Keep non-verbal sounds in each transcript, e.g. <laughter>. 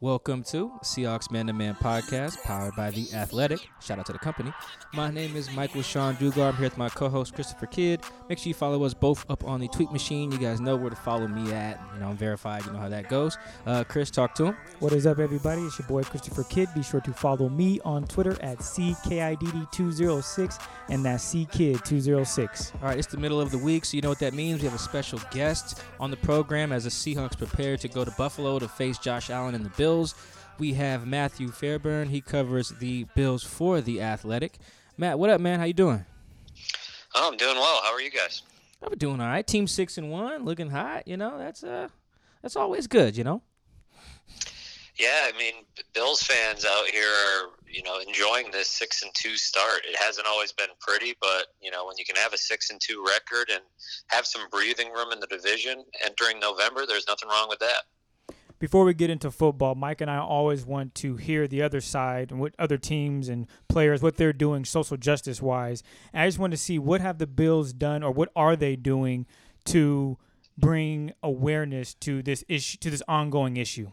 Welcome to Seahawks Man to Man podcast, powered by The Athletic. Shout out to the company. My name is Michael-Shawn Dugar. I'm here with my co host, Christopher Kidd. Make sure you follow us both up on the Tweet Machine. You guys know where to follow me at. You know, I'm verified. You know how that goes. Uh, Chris, talk to him. What is up, everybody? It's your boy, Christopher Kidd. Be sure to follow me on Twitter at CKIDD206, and that's CKID206. All right, it's the middle of the week, so you know what that means. We have a special guest on the program as the Seahawks prepare to go to Buffalo to face Josh Allen and the Bills. Bills. We have Matthew Fairburn. He covers the Bills for the Athletic. Matt, what up, man? How you doing? Oh, I'm doing well. How are you guys? I'm doing all right. Team six and one, looking hot. You know, that's uh, that's always good. You know. Yeah, I mean, Bills fans out here are you know enjoying this six and two start. It hasn't always been pretty, but you know when you can have a six and two record and have some breathing room in the division entering November, there's nothing wrong with that before we get into football, Mike and I always want to hear the other side and what other teams and players what they're doing social justice wise. I just want to see what have the Bills done or what are they doing to bring awareness to this issue to this ongoing issue.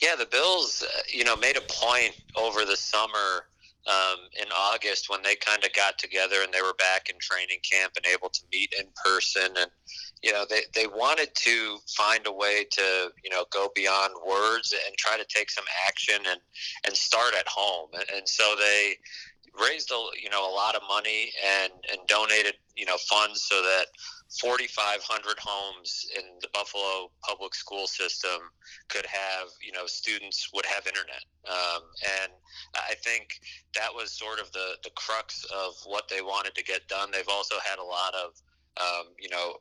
Yeah, the Bills, uh, you know, made a point over the summer um, in August when they kind of got together and they were back in training camp and able to meet in person and you know they, they wanted to find a way to you know go beyond words and try to take some action and and start at home. And, and so they raised a you know a lot of money and and donated you know funds so that 4,500 homes in the Buffalo public school system could have, you know, students would have internet. Um, and I think that was sort of the, the crux of what they wanted to get done. They've also had a lot of, um, you know,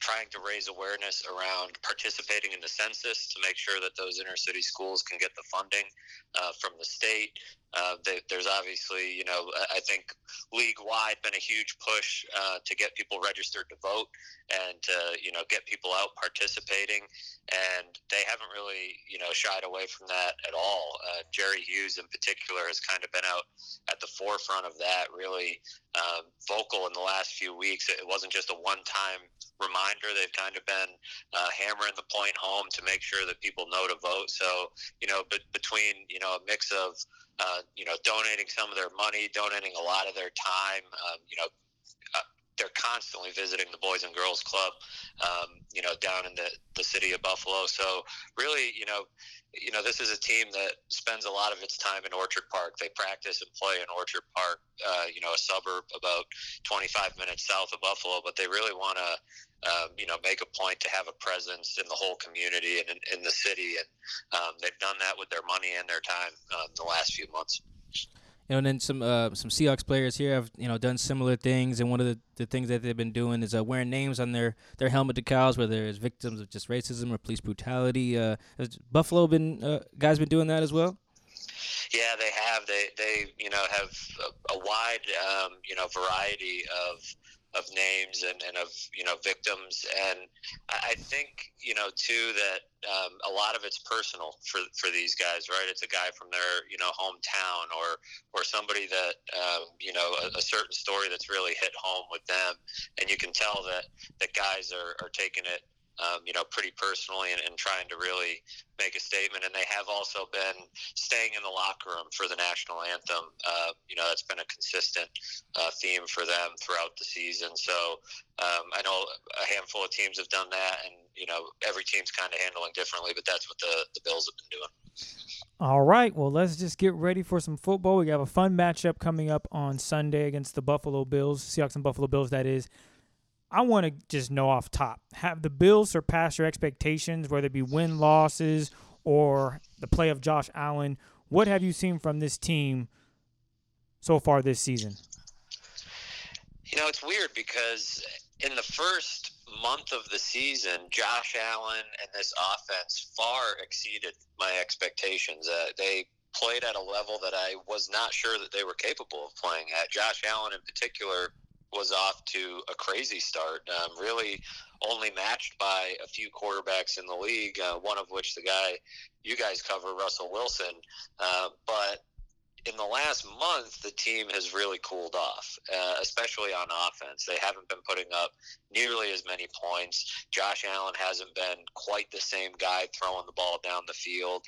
trying to raise awareness around participating in the census to make sure that those inner city schools can get the funding uh, from the state. Uh, there's obviously, you know, I think league wide been a huge push uh, to get people registered to vote and to, you know, get people out participating. And they haven't really, you know, shied away from that at all. Uh, Jerry Hughes, in particular, has kind of been out at the forefront of that, really um, vocal in the last few weeks. It wasn't just a one time reminder. They've kind of been uh, hammering the point home to make sure that people know to vote. So, you know, but between, you know, a mix of, uh, you know, donating some of their money, donating a lot of their time, um, you know, uh, they're constantly visiting the Boys and Girls Club, um, you know, down in the, the city of Buffalo. So really, you know, you know, this is a team that spends a lot of its time in Orchard Park. They practice and play in Orchard Park, uh, you know, a suburb about 25 minutes south of Buffalo, but they really want to, um, you know, make a point to have a presence in the whole community and in, in the city. And um, they've done that with their money and their time um, the last few months. You know, and then some uh, some Seahawks players here have you know done similar things, and one of the, the things that they've been doing is uh, wearing names on their, their helmet decals, whether it's victims of just racism or police brutality. Uh, has Buffalo been uh, guys been doing that as well? Yeah, they have. They they you know have a, a wide um, you know variety of of names and, and of you know victims, and I think you know too that um, a lot of it's personal for for these guys, right? It's a guy from their you know hometown or or somebody that um, you know a, a, certain story that's really hit home with them, and you can tell that that guys are, are taking it um, you know, pretty personally and, and, trying to really make a statement. And they have also been staying in the locker room for the national anthem. Uh, you know, that's been a consistent uh, theme for them throughout the season. So um, I know a handful of teams have done that, and you know, every team's kind of handling differently. But that's what the the Bills have been doing. All right, well, let's just get ready for some football. We have a fun matchup coming up on Sunday against the Buffalo Bills, Seahawks and Buffalo Bills. That is. I want to just know off top have the Bills surpassed your expectations, whether it be win losses or the play of Josh Allen? What have you seen from this team so far this season? You know, it's weird because in the first month of the season, Josh Allen and this offense far exceeded my expectations. Uh, they played at a level that I was not sure that they were capable of playing at. Josh Allen, in particular, was off to a crazy start. Um, really, only matched by a few quarterbacks in the league. Uh, one of which the guy you guys cover, Russell Wilson. Uh, but in the last month, the team has really cooled off, uh, especially on offense. They haven't been putting up nearly as many points. Josh Allen hasn't been quite the same guy throwing the ball down the field,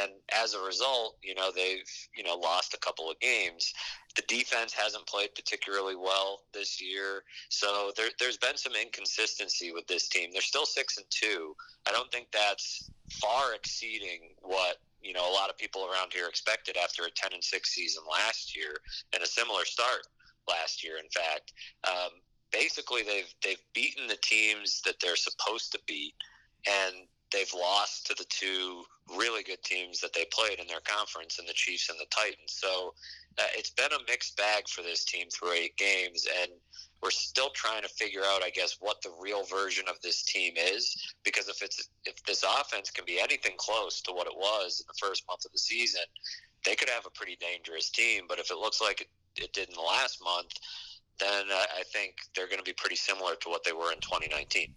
and as a result, you know they've you know lost a couple of games. The defense hasn't played particularly well this year, so there, there's been some inconsistency with this team. They're still six and two. I don't think that's far exceeding what you know a lot of people around here expected after a 10 and 6 season last year and a similar start last year in fact. Um, basically they've they've beaten the teams that they're supposed to beat and they've lost to the two really good teams that they played in their conference and the Chiefs and the Titans so uh, it's been a mixed bag for this team through eight games and we're still trying to figure out, I guess, what the real version of this team is. Because if it's if this offense can be anything close to what it was in the first month of the season, they could have a pretty dangerous team. But if it looks like it, it did in the last month, then uh, I think they're going to be pretty similar to what they were in 2019.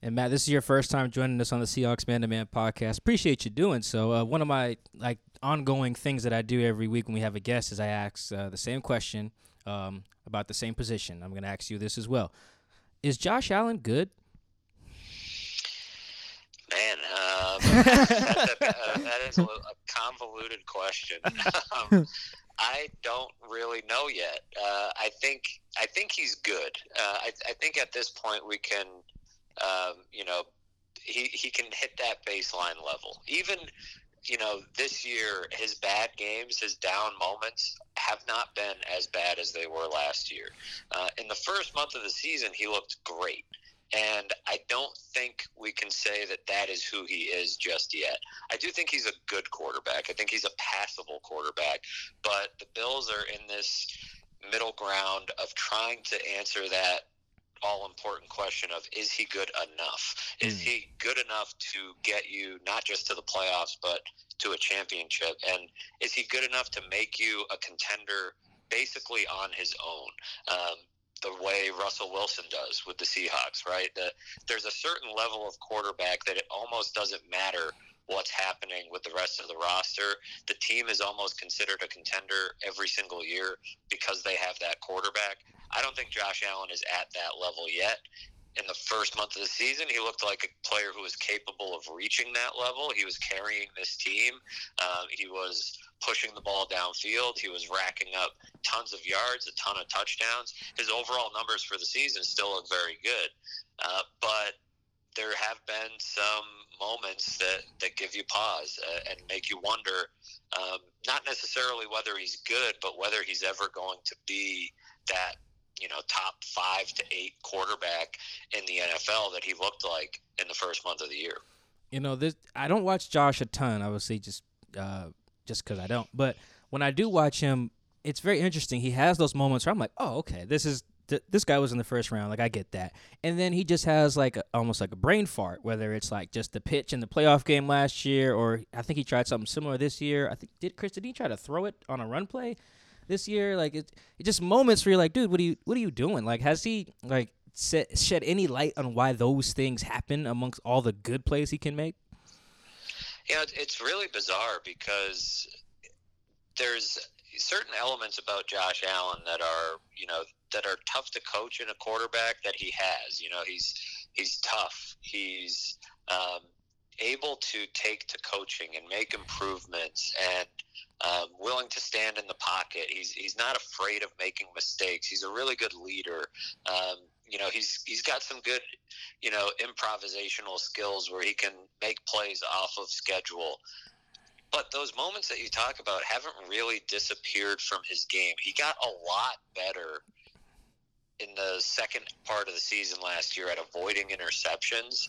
And Matt, this is your first time joining us on the Seahawks Man to Man podcast. Appreciate you doing so. Uh, one of my like ongoing things that I do every week when we have a guest is I ask uh, the same question um, about the same position. I'm going to ask you this as well. Is Josh Allen good? Man, um, <laughs> that, uh, that is a, a convoluted question. <laughs> um, I don't really know yet. Uh, I think I think he's good. Uh, I, I, think at this point we can, um, you know, he he can hit that baseline level. Even you know, this year, his bad games, his down moments have not been as bad as they were last year. Uh, in the first month of the season, he looked great. And I don't think we can say that that is who he is just yet. I do think he's a good quarterback. I think he's a passable quarterback. But the Bills are in this middle ground of trying to answer that all important question of is he good enough? Is mm. he good enough to get you not just to the playoffs, but to a championship? And is he good enough to make you a contender basically on his own? Um, the way Russell Wilson does with the Seahawks, right? The, there's a certain level of quarterback that it almost doesn't matter what's happening with the rest of the roster. The team is almost considered a contender every single year because they have that quarterback. I don't think Josh Allen is at that level yet. In the first month of the season, he looked like a player who was capable of reaching that level. He was carrying this team. Um, he was pushing the ball downfield. He was racking up tons of yards, a ton of touchdowns. His overall numbers for the season still look very good. Uh, but there have been some moments that, that give you pause uh, and make you wonder um, not necessarily whether he's good, but whether he's ever going to be that you know top five to eight quarterback in the NFL that he looked like in the first month of the year. You know, this I don't watch Josh a ton, obviously, just uh, just because I don't. But when I do watch him, it's very interesting. He has those moments where I'm like, oh, okay, this is th- this guy was in the first round. Like I get that, and then he just has like a, almost like a brain fart. Whether it's like just the pitch in the playoff game last year, or I think he tried something similar this year. I think did Chris did he try to throw it on a run play? this year. Like it, it just moments where you're like, dude, what are you what are you doing? Like has he like set, shed any light on why those things happen amongst all the good plays he can make? Yeah, it's really bizarre because there's certain elements about Josh Allen that are, you know, that are tough to coach in a quarterback that he has. You know, he's he's tough. He's um, able to take to coaching and make improvements and um, willing to stand in the pocket. He's he's not afraid of making mistakes. He's a really good leader. Um, you know, he's he's got some good, you know, improvisational skills where he can make plays off of schedule. But those moments that you talk about haven't really disappeared from his game. He got a lot better in the second part of the season last year at avoiding interceptions.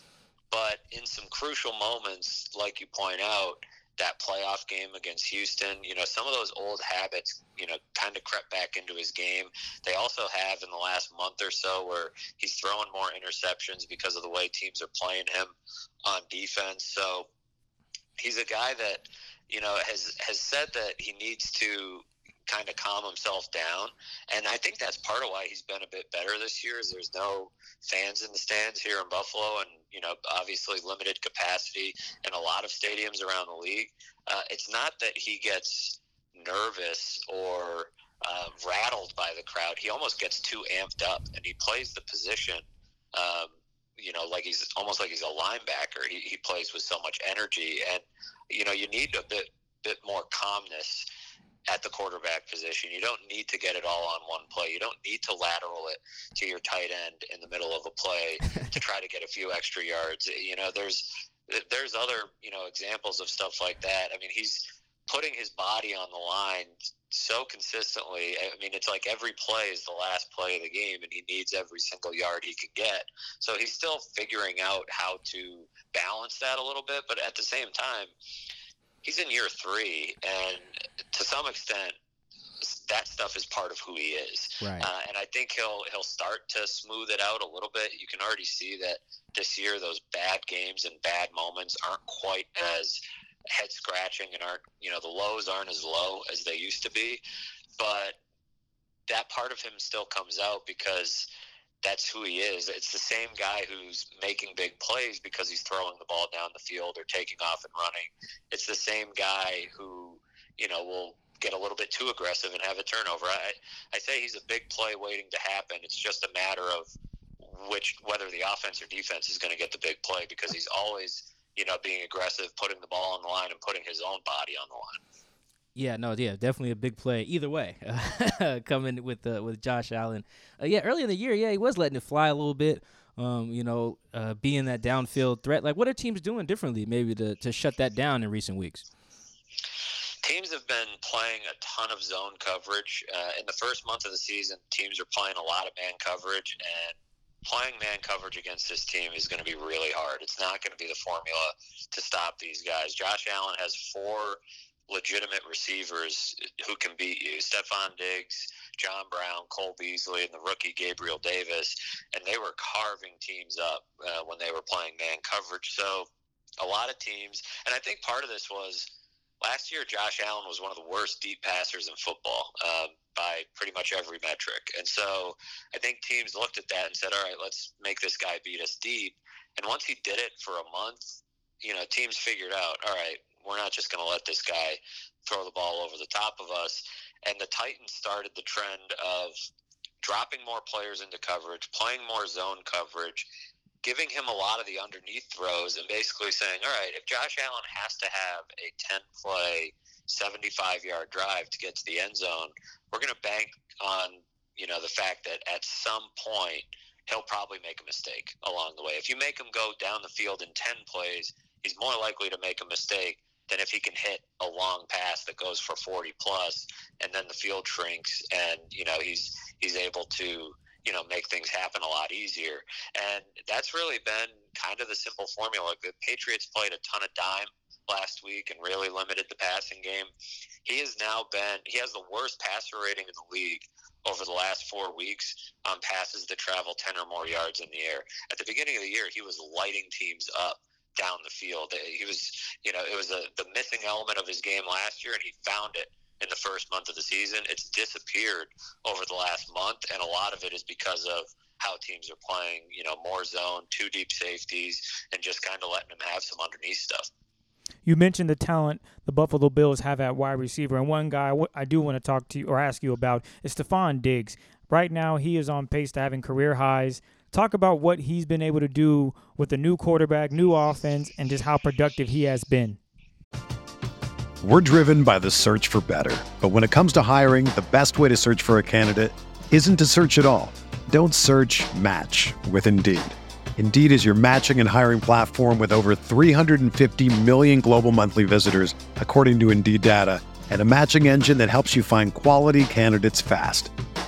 But in some crucial moments, like you point out, that playoff game against Houston, you know, some of those old habits, you know, kind of crept back into his game. They also have in the last month or so where he's throwing more interceptions because of the way teams are playing him on defense. So he's a guy that, you know, has has said that he needs to kind of calm himself down. And I think that's part of why he's been a bit better this year. Is there's no fans in the stands here in Buffalo, and you know, obviously limited capacity in a lot of stadiums around the league. Uh, it's not that he gets nervous or uh, rattled by the crowd. He almost gets too amped up, and he plays the position. Um, you know, like he's almost like he's a linebacker. He, he plays with so much energy, and you know, you need a bit bit more calmness at the quarterback position. You don't need to get it all on one play. You don't need to lateral it to your tight end in the middle of a play to <laughs> try to get a few extra yards. You know, there's there's other you know examples of stuff like that. I mean, he's putting his body on the line so consistently. I mean, it's like every play is the last play of the game, and he needs every single yard he can get. So he's still figuring out how to balance that a little bit, but at the same time he's in year three, and to some extent, that stuff is part of who he is. Right. Uh, and I think he'll he'll start to smooth it out a little bit. You can already see that this year those bad games and bad moments aren't quite as head scratching and aren't you know the lows aren't as low as they used to be, but that part of him still comes out because that's who he is. It's the same guy who's making big plays because he's throwing the ball down the field or taking off and running. It's the same guy who, you know, will get a little bit too aggressive and have a turnover. I, I say he's a big play waiting to happen. It's just a matter of which whether the offense or defense is going to get the big play because he's always, you know, being aggressive, putting the ball on the line and putting his own body on the line. Yeah, no, yeah, definitely a big play either way. <laughs> coming with uh, with Josh Allen. Uh, yeah, early in the year, yeah, he was letting it fly a little bit. Um, you know, uh, being that downfield threat. Like, what are teams doing differently, maybe to to shut that down in recent weeks? Teams have been playing a ton of zone coverage. Uh, in the first month of the season, teams are playing a lot of man coverage, and playing man coverage against this team is going to be really hard. It's not going to be the formula to stop these guys. Josh Allen has four legitimate receivers who can beat you. Stefon Diggs, John Brown, Cole Beasley, and the rookie Gabriel Davis, and they were carving teams up uh, when they were playing man coverage. So a lot of teams, and I think part of this was last year Josh Allen was one of the worst deep passers in football um, by pretty much every metric. And so I think teams looked at that and said, all right, let's make this guy beat us deep. And once he did it for a month, you know, teams figured out, all right, we're not just going to let this guy throw the ball over the top of us. And the Titans started the trend of dropping more players into coverage, playing more zone coverage, giving him a lot of the underneath throws, and basically saying, all right, if Josh Allen has to have a 10 play, 75 yard drive to get to the end zone, we're going to bank on you know the fact that at some point he'll probably make a mistake along the way. If you make him go down the field in 10 plays, he's more likely to make a mistake than if he can hit a long pass that goes for 40 plus and then the field shrinks and you know he's he's able to you know make things happen a lot easier. And that's really been kind of the simple formula. The patriots played a ton of dime last week and really limited the passing game. He has now been he has the worst passer rating in the league over the last four weeks on passes that travel 10 or more yards in the air. At the beginning of the year he was lighting teams up down the field. He was, you know, it was a, the missing element of his game last year, and he found it in the first month of the season. It's disappeared over the last month, and a lot of it is because of how teams are playing, you know, more zone, two deep safeties, and just kind of letting them have some underneath stuff. You mentioned the talent the Buffalo Bills have at wide receiver, and one guy I do want to talk to you or ask you about is Stefon Diggs. Right now, he is on pace to having career highs. Talk about what he's been able to do with the new quarterback, new offense, and just how productive he has been. We're driven by the search for better. But when it comes to hiring, the best way to search for a candidate isn't to search at all. Don't search match with Indeed. Indeed is your matching and hiring platform with over 350 million global monthly visitors, according to Indeed data, and a matching engine that helps you find quality candidates fast.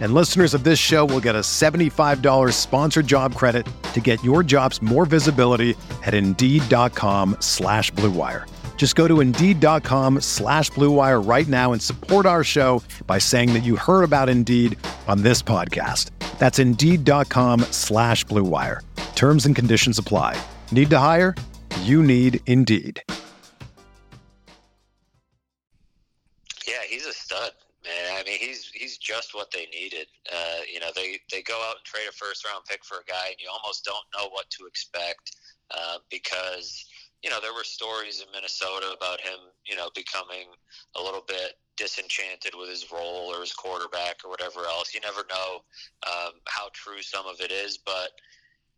And listeners of this show will get a $75 sponsored job credit to get your jobs more visibility at Indeed.com slash BlueWire. Just go to Indeed.com slash BlueWire right now and support our show by saying that you heard about Indeed on this podcast. That's Indeed.com slash BlueWire. Terms and conditions apply. Need to hire? You need Indeed. Yeah, he's a stud, man. I mean, he's he's just what they needed. Uh, you know, they, they go out and trade a first round pick for a guy, and you almost don't know what to expect uh, because – you know, there were stories in Minnesota about him, you know, becoming a little bit disenchanted with his role or his quarterback or whatever else. You never know um, how true some of it is, but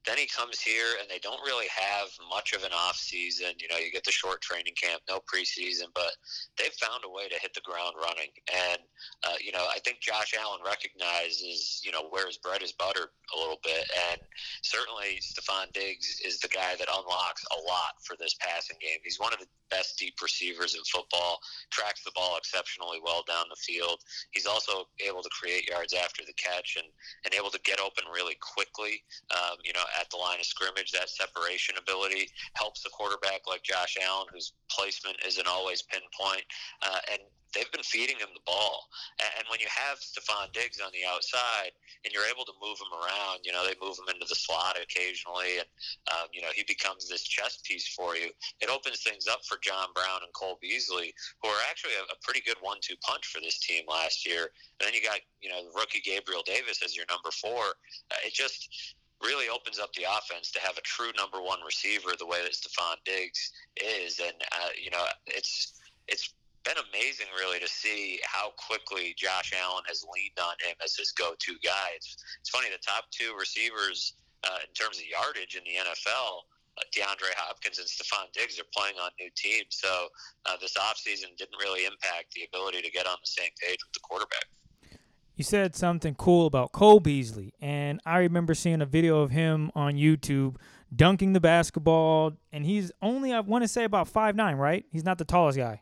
then he comes here and they don't really have much of an off season. You know, you get the short training camp, no preseason, but they've found a way to hit the ground running. And uh, you know, I think Josh Allen recognizes you know where his bread is buttered a little bit, and certainly Stefon Diggs is the guy that unlocks a lot for this passing game. He's one of the best deep receivers in football. Tracks the ball exceptionally well down the field. He's also able to create yards after the catch and and able to get open really quickly. Um, you know, at the line of scrimmage. That separation ability helps the quarterback like Josh Allen, whose placement isn't always pinpoint. Uh, and they've been feeding him the ball. And when you have Stefon Diggs on the outside and you're able to move him around, you know, they move him into the slot occasionally and, um, you know, he becomes this chess piece for you. It opens things up for John Brown and Cole Beasley, who are actually a, a pretty good one two punch for this team last year. And then you got, you know, rookie Gabriel Davis as your number four. Uh, it just, really opens up the offense to have a true number one receiver the way that Stefon Diggs is, and uh, you know it's it's been amazing really to see how quickly Josh Allen has leaned on him as his go-to guy. It's it's funny the top two receivers uh, in terms of yardage in the NFL. Uh, DeAndre Hopkins and Stefon Diggs are playing on new teams, so uh, this offseason didn't really impact the ability to get on the same page with the quarterback you said something cool about Cole Beasley, and I remember seeing a video of him on YouTube dunking the basketball, and he's only I want to say about five nine, right? He's not the tallest guy.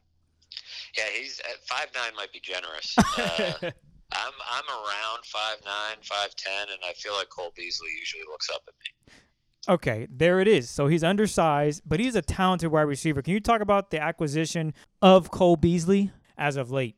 Yeah, he's at five nine might be generous. <laughs> Uh, I'm I'm around five nine, five ten, and I feel like Cole Beasley usually looks up at me. Okay, there it is. So he's undersized, but he's a talented wide receiver. Can you talk about the acquisition of Cole Beasley as of late?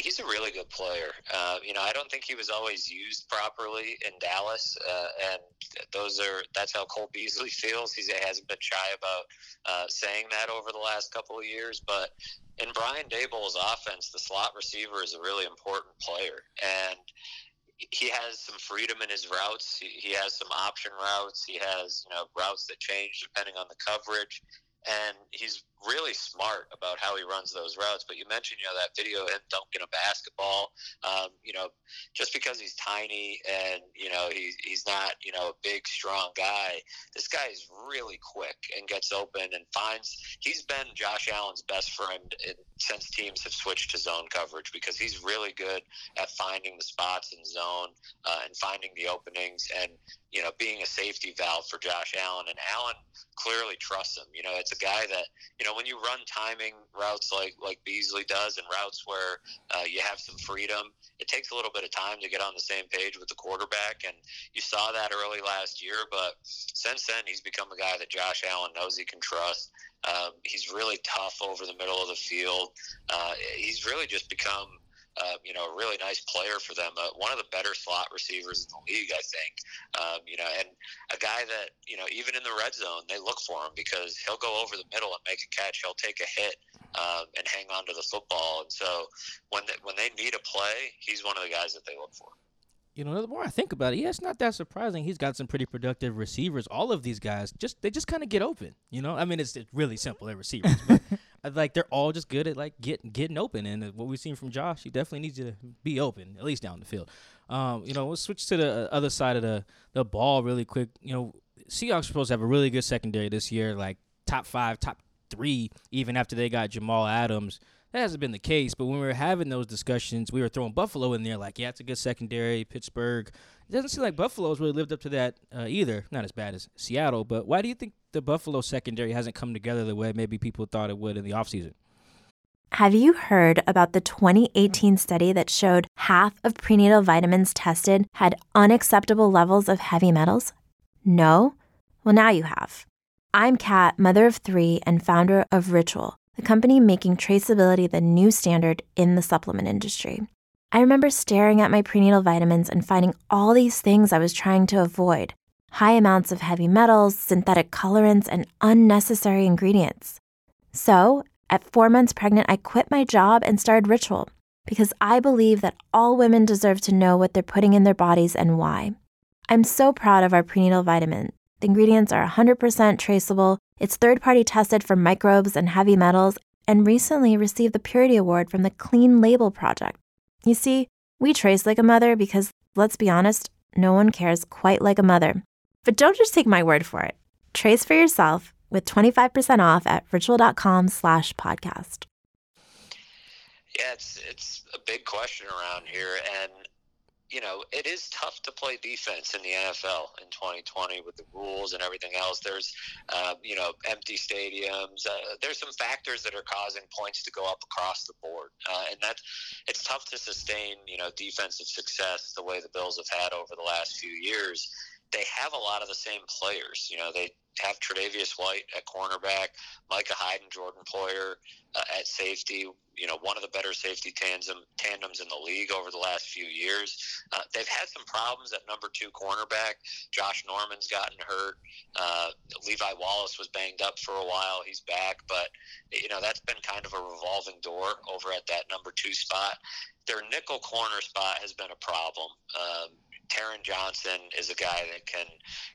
he's a really good player. Uh, you know, I don't think he was always used properly in Dallas, uh, and those are that's how Cole Beasley <laughs> feels. He hasn't been shy about uh, saying that over the last couple of years. But in Brian Daboll's offense, the slot receiver is a really important player, and he has some freedom in his routes. He, he has some option routes. He has you know routes that change depending on the coverage and he's really smart about how he runs those routes. But you mentioned, you know, that video of him dunking a basketball. Um, you know, just because he's tiny and you know he's he's not you know a big strong guy, this guy is really quick and gets open and finds. He's been Josh Allen's best friend in, since teams have switched to zone coverage because he's really good at finding the spots in zone uh, and finding the openings and you know being a safety valve for Josh Allen. And Allen clearly trusts him. You know, it's a guy that you know when you run timing routes like like Beasley does and routes where uh, you have some freedom, it takes a little bit of time to get on the same page with the quarterback. And you saw that early last year, but since then he's become a guy that Josh Allen knows he can trust. Um, he's really tough over the middle of the field. Uh, he's really just become uh, you know, a really nice player for them. Uh, one of the better slot receivers in the league, I think. Um, you know, and a guy that you know, even in the red zone, they look for him because he'll go over the middle and make a catch. He'll take a hit um, and hang on to the football. And so when they, when they need a play, he's one of the guys that they look for. You know, the more I think about it, yeah, it's not that surprising. He's got some pretty productive receivers. All of these guys just they just kind of get open. You know, I mean, it's, it's really simple. They're receivers, but like they're all just good at like getting getting open. And what we've seen from Josh, he definitely needs to be open at least down the field. Um, you know, let's switch to the uh, other side of the the ball really quick. You know, Seahawks are supposed to have a really good secondary this year, like top five, top three, even after they got Jamal Adams. That hasn't been the case, but when we were having those discussions, we were throwing Buffalo in there, like, yeah, it's a good secondary. Pittsburgh. It doesn't seem like Buffalo's really lived up to that uh, either. Not as bad as Seattle, but why do you think the Buffalo secondary hasn't come together the way maybe people thought it would in the offseason? Have you heard about the 2018 study that showed half of prenatal vitamins tested had unacceptable levels of heavy metals? No? Well, now you have. I'm Kat, mother of three and founder of Ritual the company making traceability the new standard in the supplement industry. I remember staring at my prenatal vitamins and finding all these things I was trying to avoid high amounts of heavy metals, synthetic colorants, and unnecessary ingredients. So, at four months pregnant, I quit my job and started Ritual because I believe that all women deserve to know what they're putting in their bodies and why. I'm so proud of our prenatal vitamin. The ingredients are 100% traceable it's third party tested for microbes and heavy metals and recently received the Purity Award from the Clean Label Project. You see, we trace like a mother because, let's be honest, no one cares quite like a mother. But don't just take my word for it. Trace for yourself with 25% off at ritual.com slash podcast. Yeah, it's, it's a big question around here. And you know, it is tough to play defense in the NFL in 2020 with the rules and everything else. There's, uh, you know, empty stadiums. Uh, there's some factors that are causing points to go up across the board, uh, and that's it's tough to sustain, you know, defensive success the way the Bills have had over the last few years. They have a lot of the same players. You know, they have Tre'Davious White at cornerback, Micah Hyde and Jordan Poyer uh, at safety. You know, one of the better safety tandem, tandems in the league over the last few years. Uh, they've had some problems at number two cornerback. Josh Norman's gotten hurt. Uh, Levi Wallace was banged up for a while. He's back, but you know that's been kind of a revolving door over at that number two spot. Their nickel corner spot has been a problem. Um, Taron Johnson is a guy that can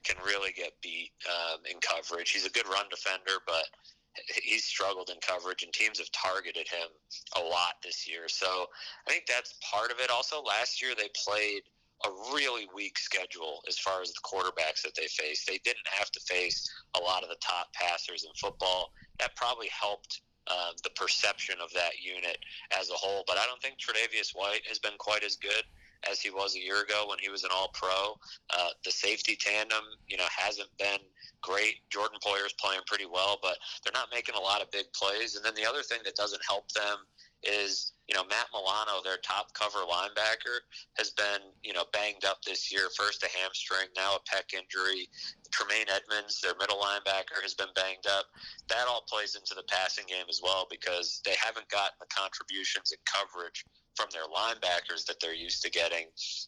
can really get beat um, in coverage. He's a good run defender, but he's struggled in coverage, and teams have targeted him a lot this year. So I think that's part of it. Also, last year they played a really weak schedule as far as the quarterbacks that they faced. They didn't have to face a lot of the top passers in football. That probably helped uh, the perception of that unit as a whole. But I don't think Tre'Davious White has been quite as good as he was a year ago when he was an All Pro. Uh, the safety tandem, you know, hasn't been great. Jordan Poyer's playing pretty well, but they're not making a lot of big plays. And then the other thing that doesn't help them is you know, Matt Milano, their top cover linebacker, has been, you know, banged up this year. First a hamstring, now a pec injury. Tremaine Edmunds, their middle linebacker, has been banged up. That all plays into the passing game as well because they haven't gotten the contributions and coverage from their linebackers that they're used to getting.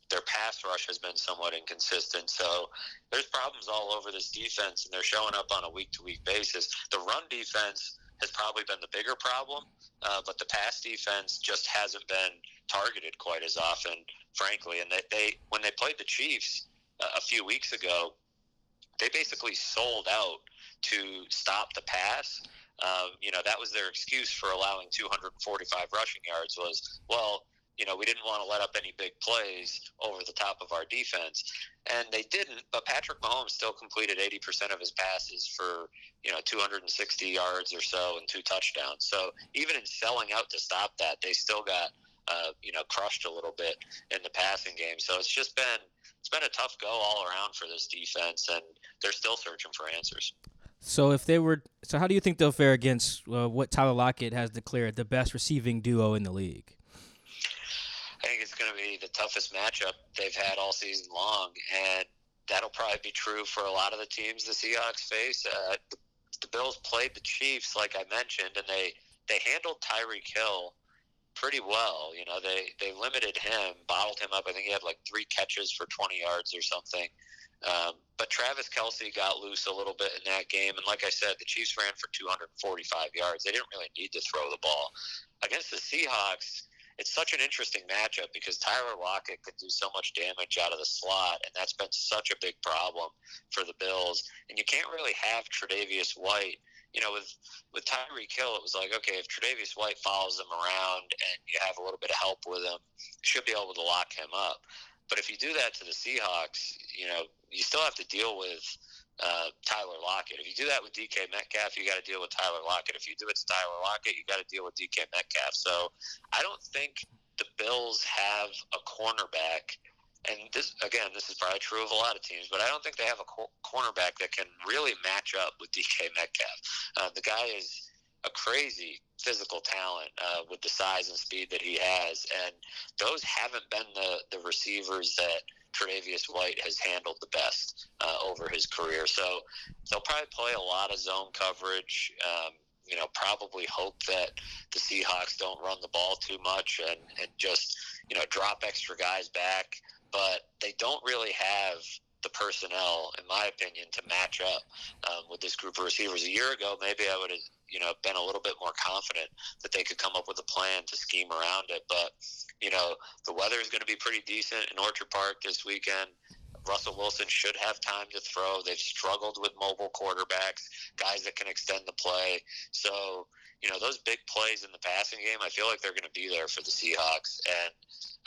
Their pass rush has been somewhat inconsistent. So there's problems all over this defense, and they're showing up on a week to week basis. The run defense has probably been the bigger problem, uh, but the pass defense just hasn't been targeted quite as often, frankly. And they, they when they played the Chiefs uh, a few weeks ago, they basically sold out to stop the pass. Um, you know that was their excuse for allowing 245 rushing yards was well you know, we didn't want to let up any big plays over the top of our defense. And they didn't, but Patrick Mahomes still completed 80% of his passes for, you know, 260 yards or so and two touchdowns. So even in selling out to stop that, they still got, uh, you know, crushed a little bit in the passing game. So it's just been, it's been a tough go all around for this defense, and they're still searching for answers. So if they were, so how do you think they'll fare against uh, what Tyler Lockett has declared the best receiving duo in the league? I think it's going to be the toughest matchup they've had all season long, and that'll probably be true for a lot of the teams the Seahawks face. Uh, the, the Bills played the Chiefs, like I mentioned, and they they handled Tyreek Hill pretty well. You know, they they limited him, bottled him up. I think he had like three catches for 20 yards or something. Um, but Travis Kelce got loose a little bit in that game, and like I said, the Chiefs ran for 245 yards. They didn't really need to throw the ball against the Seahawks it's such an interesting matchup because Tyler Lockett could do so much damage out of the slot, and that's been such a big problem for the Bills. And you can't really have Tre'Davious White. You know, with with Tyreek Hill, it was like, okay, if Tre'Davious White follows him around and you have a little bit of help with him, should be able to lock him up. But if you do that to the Seahawks, you know, you still have to deal with uh, Tyler Lockett. If you do that with DK Metcalf, you got to deal with Tyler Lockett. If you do it to Tyler Lockett, you got to deal with DK Metcalf. So I don't think the Bills have a cornerback. And this again, this is probably true of a lot of teams, but I don't think they have a co- cornerback that can really match up with DK Metcalf. Uh, the guy is a crazy physical talent uh, with the size and speed that he has, and those haven't been the the receivers that Tre'Davious White has handled the best uh, over his career. So they'll probably play a lot of zone coverage. Um, you know, probably hope that the Seahawks don't run the ball too much and, and just, you know, drop extra guys back. But they don't really have the personnel, in my opinion, to match up um, with this group of receivers. A year ago, maybe I would have, you know, been a little bit more confident that they could come up with a plan to scheme around it. But you know, the weather is going to be pretty decent in Orchard Park this weekend. Russell Wilson should have time to throw. They've struggled with mobile quarterbacks, guys that can extend the play. So, you know, those big plays in the passing game, I feel like they're going to be there for the Seahawks. And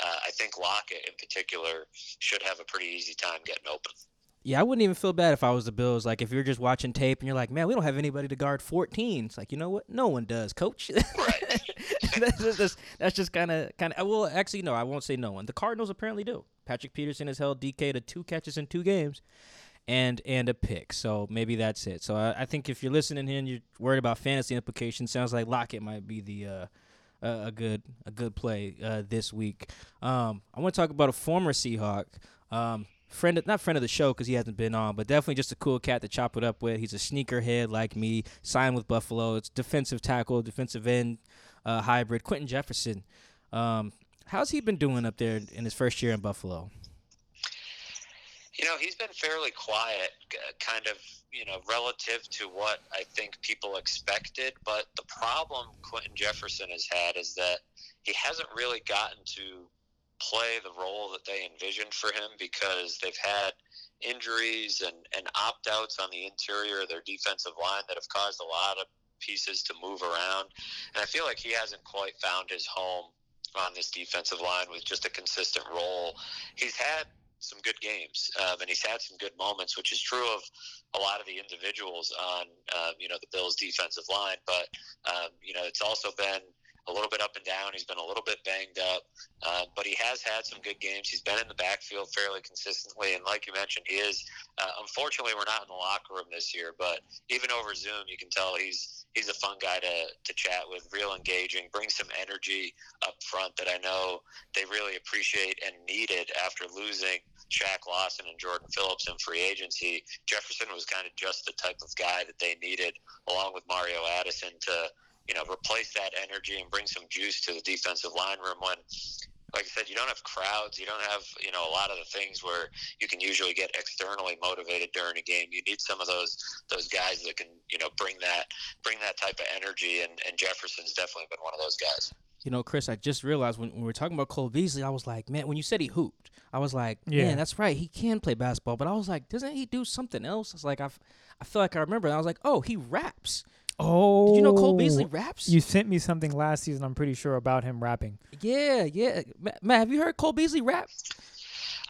uh, I think Lockett in particular should have a pretty easy time getting open. Yeah, I wouldn't even feel bad if I was the Bills. Like, if you're just watching tape and you're like, man, we don't have anybody to guard 14. It's like, you know what? No one does, coach. <laughs> That's just, that's just kind of, kind of, well, actually, no, I won't say no one. The Cardinals apparently do. Patrick Peterson has held DK to two catches in two games and and a pick. So maybe that's it. So I, I think if you're listening here and you're worried about fantasy implications, sounds like Lockett might be the uh, a, a good a good play uh, this week. Um, I want to talk about a former Seahawk. Um, friend of, not friend of the show because he hasn't been on, but definitely just a cool cat to chop it up with. He's a sneakerhead like me, signed with Buffalo. It's defensive tackle, defensive end uh, hybrid. Quinton Jefferson. Um, how's he been doing up there in his first year in Buffalo? You know, he's been fairly quiet, kind of, you know, relative to what I think people expected. But the problem Quinton Jefferson has had is that he hasn't really gotten to play the role that they envisioned for him because they've had injuries and, and opt outs on the interior of their defensive line that have caused a lot of pieces to move around. And I feel like he hasn't quite found his home on this defensive line with just a consistent role. He's had some good games, um, and he's had some good moments, which is true of a lot of the individuals on, um, you know, the Bills' defensive line. But um, you know, it's also been a little bit up and down. He's been a little bit banged up, uh, but he has had some good games. He's been in the backfield fairly consistently, and like you mentioned, he is. Uh, unfortunately, we're not in the locker room this year, but even over Zoom, you can tell he's he's a fun guy to, to chat with, real engaging, brings some energy up front that I know they really appreciate and needed after losing Shaq Lawson and Jordan Phillips in free agency. Jefferson was kind of just the type of guy that they needed, along with Mario Addison, to you know replace that energy and bring some juice to the defensive line room when like I said, you don't have crowds. You don't have, you know, a lot of the things where you can usually get externally motivated during a game. You need some of those those guys that can, you know, bring that bring that type of energy. And, and Jefferson's definitely been one of those guys. You know, Chris, I just realized when, when we were talking about Cole Beasley, I was like, man, when you said he hooped, I was like, yeah, man, that's right, he can play basketball. But I was like, doesn't he do something else? It's like I, I feel like I remember. And I was like, oh, he raps. Oh, Did you know Cole Beasley raps? You sent me something last season. I'm pretty sure about him rapping. Yeah, yeah. Matt, have you heard Cole Beasley rap?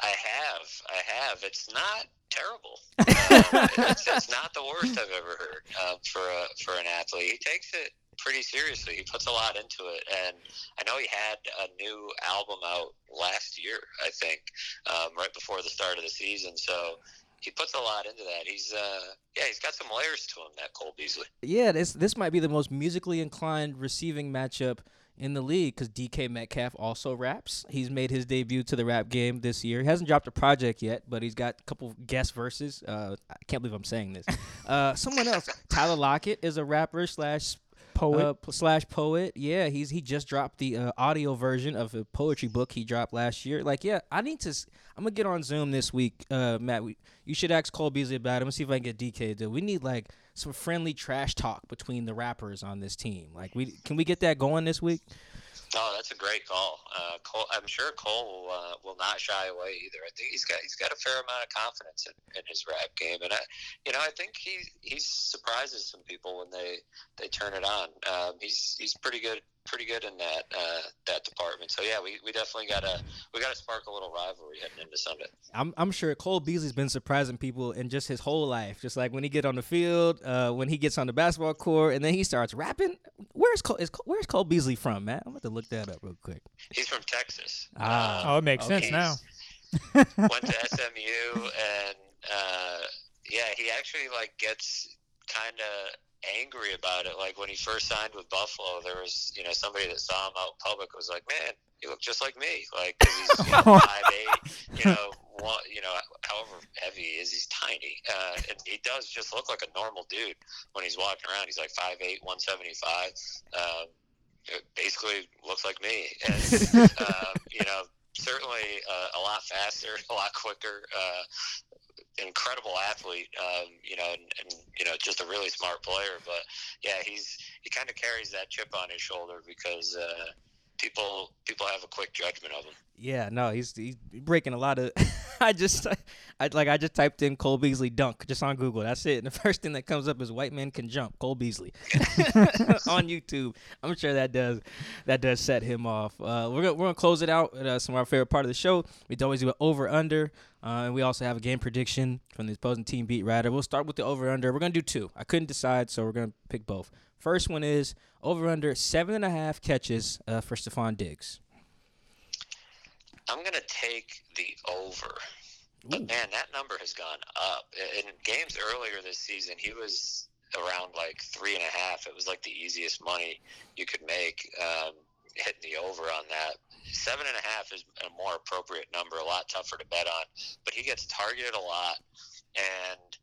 I have, I have. It's not terrible. <laughs> Uh, it's, it's, not the worst I've ever heard uh, for a, for an athlete. He takes it pretty seriously. He puts a lot into it, and I know he had a new album out last year. I think um, right before the start of the season. So he puts a lot into that. He's uh yeah, he's got some layers to him. That Cole Beasley. Yeah, this this might be the most musically inclined receiving matchup in the league because DK Metcalf also raps. He's made his debut to the rap game this year. He hasn't dropped a project yet, but he's got a couple guest verses. Uh, I can't believe I'm saying this. <laughs> Uh, someone else, Tyler Lockett, is a rapper slash poet uh, slash poet. Yeah, he's he just dropped the uh, audio version of a poetry book he dropped last year. Like, yeah, I need to. I'm gonna get on Zoom this week, uh, Matt. We, you should ask Cole Beasley about it. I'm see if I can get DK to. We need like some friendly trash talk between the rappers on this team. Like, we can we get that going this week? Oh, that's a great call. Uh, Cole, I'm sure Cole will, uh, will not shy away either. I think he's got he's got a fair amount of confidence in, in his rap game, and I, you know, I think he he surprises some people when they they turn it on. Um, he's he's pretty good pretty good in that uh, that department. So yeah, we, we definitely gotta we gotta spark a little rivalry heading into Sunday. I'm I'm sure Cole Beasley's been surprising people in just his whole life. Just like when he get on the field, uh, when he gets on the basketball court, and then he starts rapping. Where's Cole? Is, where's Cole Beasley from, man? I'm about to look that up real quick. He's from Texas. Ah, uh, oh, it makes okay. sense now. <laughs> went to SMU and uh, yeah, he actually like gets kind of angry about it. Like when he first signed with Buffalo, there was you know somebody that saw him out in public was like, "Man, he looked just like me." Like he's you know, <laughs> five eight, you know, one, you know, however heavy he is, he's tiny, uh, and he does just look like a normal dude when he's walking around. He's like five eight, one seventy five. Um, basically looks like me, and <laughs> um, you know certainly uh, a lot faster, <laughs> a lot quicker. Uh, incredible athlete, um, you know, and, and, you know, just a really smart player. But yeah, he's he kind of carries that chip on his shoulder because uh, people people have a quick judgment of him. Yeah, no, he's he's breaking a lot of. <laughs> <laughs> I just, I like I just typed in Cole Beasley dunk just on Google. That's it. And the <laughs> first thing that comes up is white man can jump. Cole Beasley <laughs> on YouTube. I'm sure that does that does set him off. Uh, we're gonna we're gonna close it out. Uh, some of our favorite part of the show. We always do an over under. Uh, and we also have a game prediction from the opposing team beat writer. We'll start with the over under. We're gonna do two. I couldn't decide, so we're gonna pick both. First one is over under seven and a half catches uh, for Stefon Diggs. I'm gonna take the over. But man, that number has gone up. In games earlier this season, he was around like three and a half. It was like the easiest money you could make um, hitting the over on that. Seven and a half is a more appropriate number, a lot tougher to bet on. But he gets targeted a lot, and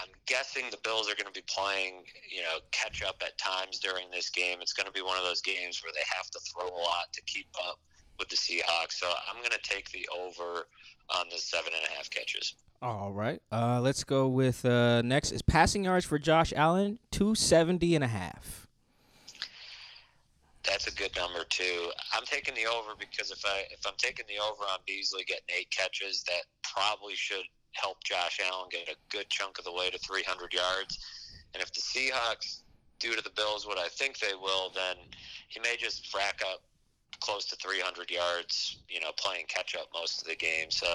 I'm guessing the Bills are going to be playing, you know, catch up at times during this game. It's going to be one of those games where they have to throw a lot to keep up with the Seahawks. So I'm going to take the over on the seven and a half catches. All right. Uh, let's go with uh, next is passing yards for Josh Allen, 270 and a half. That's a good number too. I'm taking the over because if I if I'm taking the over on Beasley getting eight catches, that probably should help Josh Allen get a good chunk of the way to 300 yards. And if the Seahawks do to the Bills what I think they will, then he may just rack up close to 300 yards, you know, playing catch up most of the game. So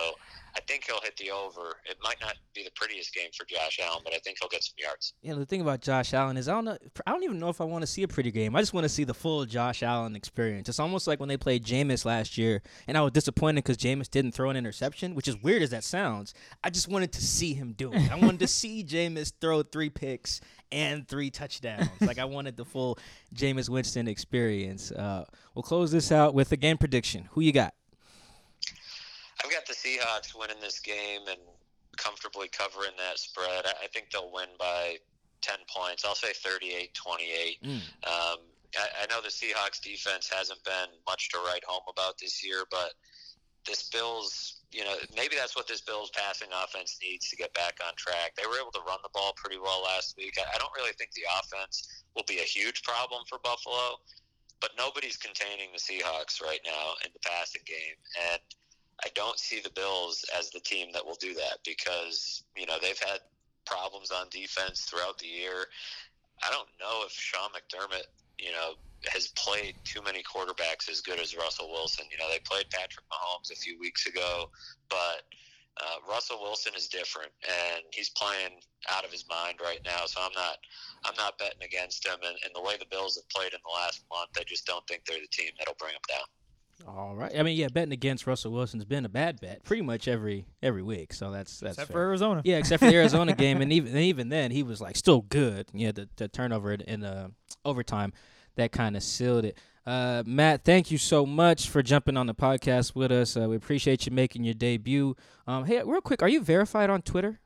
I think he'll hit the over. It might not be the prettiest game for Josh Allen, but I think he'll get some yards. Yeah, the thing about Josh Allen is I don't know. I don't even know if I want to see a pretty game. I just want to see the full Josh Allen experience. It's almost like when they played Jameis last year, and I was disappointed because Jameis didn't throw an interception, which is weird as that sounds. I just wanted to see him do it. I wanted to <laughs> see Jameis throw three picks and three touchdowns. like I wanted the full Jameis Winston experience. Uh, we'll close this out with a game prediction. Who you got? I've got the Seahawks winning this game and comfortably covering that spread. I think they'll win by 10 points. I'll say 38 28. Mm. Um, I, I, know the Seahawks defense hasn't been much to write home about this year, but this Bills, you know, maybe that's what this Bills passing offense needs to get back on track. They were able to run the ball pretty well last week. I, don't really think the offense will be a huge problem for Buffalo, but nobody's containing the Seahawks right now in the passing game. And I don't see the Bills as the team that will do that because you know they've had problems on defense throughout the year. I don't know if Sean McDermott, you know, has played too many quarterbacks as good as Russell Wilson. You know, they played Patrick Mahomes a few weeks ago, but uh, Russell Wilson is different, and he's playing out of his mind right now. So I'm not, I'm not betting against him. And, and the way the Bills have played in the last month, I just don't think they're the team that'll bring them down. All right. I mean, yeah, betting against Russell Wilson's been a bad bet pretty much every every week. So that's that's except fair. for Arizona. Yeah, except for the Arizona <laughs> game, and even even then he was like still good. Yeah, the, the turnover in the uh, overtime that kind of sealed it. Uh, Matt, thank you so much for jumping on the podcast with us. Uh, we appreciate you making your debut. Um, hey, real quick, are you verified on Twitter?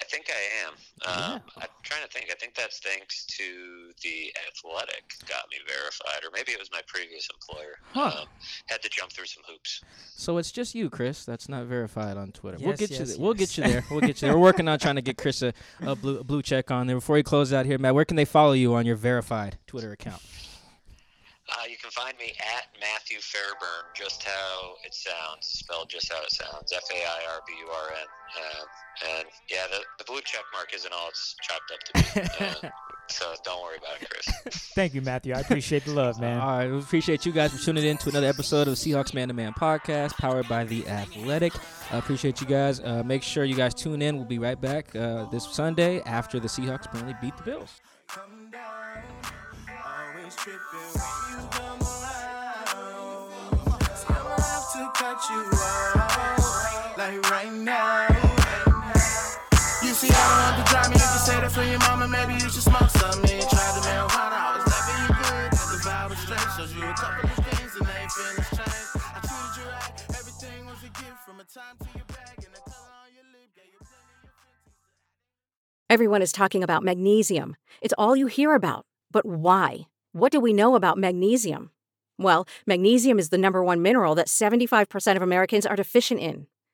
I think I am. Um, yeah. I'm trying to think. I think that's thanks to the Athletic got me verified, or maybe it was my previous employer. Huh. Um, had to jump through some hoops. So it's just you, Chris. That's not verified on Twitter. Yes, we'll get yes, you. Th- yes. We'll get you there. We'll get you there. We're working on trying to get Chris a, a blue a blue check on there. Before he closes out here, Matt, where can they follow you on your verified Twitter account? Uh, you can find me at Matthew Fairburn, just how it sounds, spelled just how it sounds, F A I R B U R N. Uh, and yeah, the, the blue check mark isn't all it's chopped up to be. <laughs> Uh, so don't worry about it, Chris. <laughs> Thank you, Matthew. I appreciate the love, man. All right, we appreciate you guys for tuning in to another episode of Seahawks Man to Man podcast, powered by the Athletic. I appreciate you guys. Uh, make sure you guys tune in. We'll be right back uh, this Sunday after the Seahawks apparently beat the Bills. Your mama. Maybe you should smoke try the marijuana. You good. The vibe was straight. Showed you a couple of things and they feelings changed. I treated you right. Everything was a gift from a time to your bag and color on your lip. Yeah, Everyone is talking about magnesium. It's all you hear about. But why? What do we know about magnesium? Well, magnesium is the number one mineral that 75% of Americans are deficient in.